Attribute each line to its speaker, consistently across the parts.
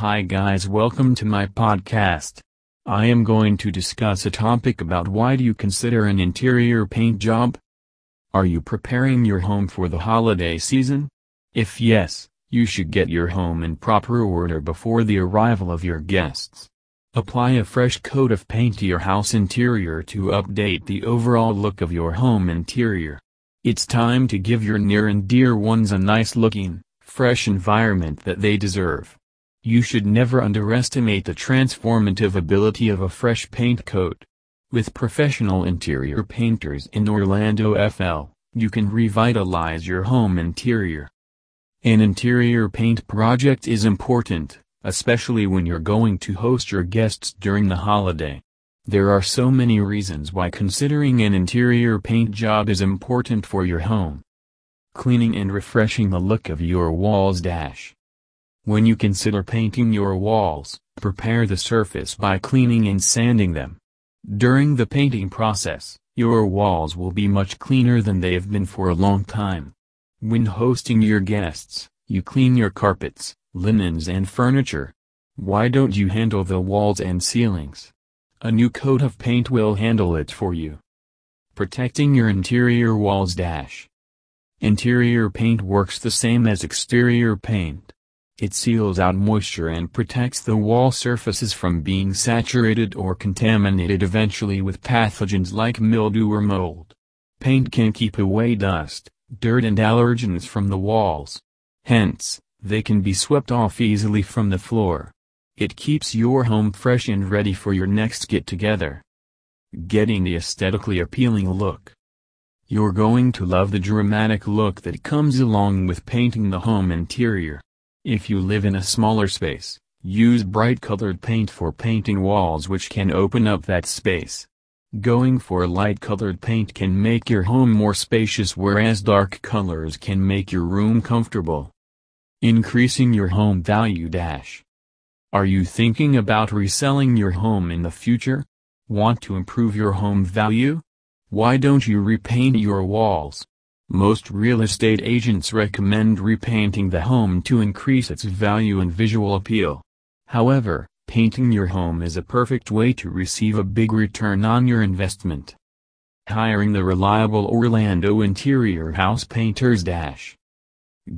Speaker 1: Hi guys welcome to my podcast. I am going to discuss a topic about why do you consider an interior paint job? Are you preparing your home for the holiday season? If yes, you should get your home in proper order before the arrival of your guests. Apply a fresh coat of paint to your house interior to update the overall look of your home interior. It's time to give your near and dear ones a nice looking, fresh environment that they deserve. You should never underestimate the transformative ability of a fresh paint coat. With professional interior painters in Orlando FL, you can revitalize your home interior. An interior paint project is important, especially when you're going to host your guests during the holiday. There are so many reasons why considering an interior paint job is important for your home. Cleaning and refreshing the look of your walls dash. When you consider painting your walls, prepare the surface by cleaning and sanding them. During the painting process, your walls will be much cleaner than they have been for a long time. When hosting your guests, you clean your carpets, linens and furniture. Why don't you handle the walls and ceilings? A new coat of paint will handle it for you. Protecting your interior walls dash. Interior paint works the same as exterior paint. It seals out moisture and protects the wall surfaces from being saturated or contaminated eventually with pathogens like mildew or mold. Paint can keep away dust, dirt and allergens from the walls. Hence, they can be swept off easily from the floor. It keeps your home fresh and ready for your next get-together. Getting the aesthetically appealing look. You're going to love the dramatic look that comes along with painting the home interior. If you live in a smaller space, use bright colored paint for painting walls which can open up that space. Going for light colored paint can make your home more spacious whereas dark colors can make your room comfortable. Increasing your home value dash. Are you thinking about reselling your home in the future? Want to improve your home value? Why don't you repaint your walls? Most real estate agents recommend repainting the home to increase its value and visual appeal. However, painting your home is a perfect way to receive a big return on your investment. Hiring the reliable Orlando interior house painters dash.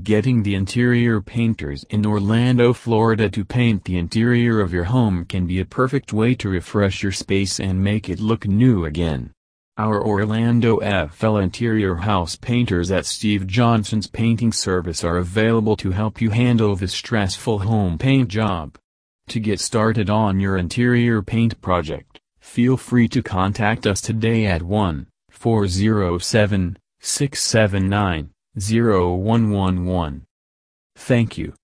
Speaker 1: Getting the interior painters in Orlando, Florida to paint the interior of your home can be a perfect way to refresh your space and make it look new again. Our Orlando FL interior house painters at Steve Johnson's Painting Service are available to help you handle the stressful home paint job. To get started on your interior paint project, feel free to contact us today at 1-407-679-0111. Thank you.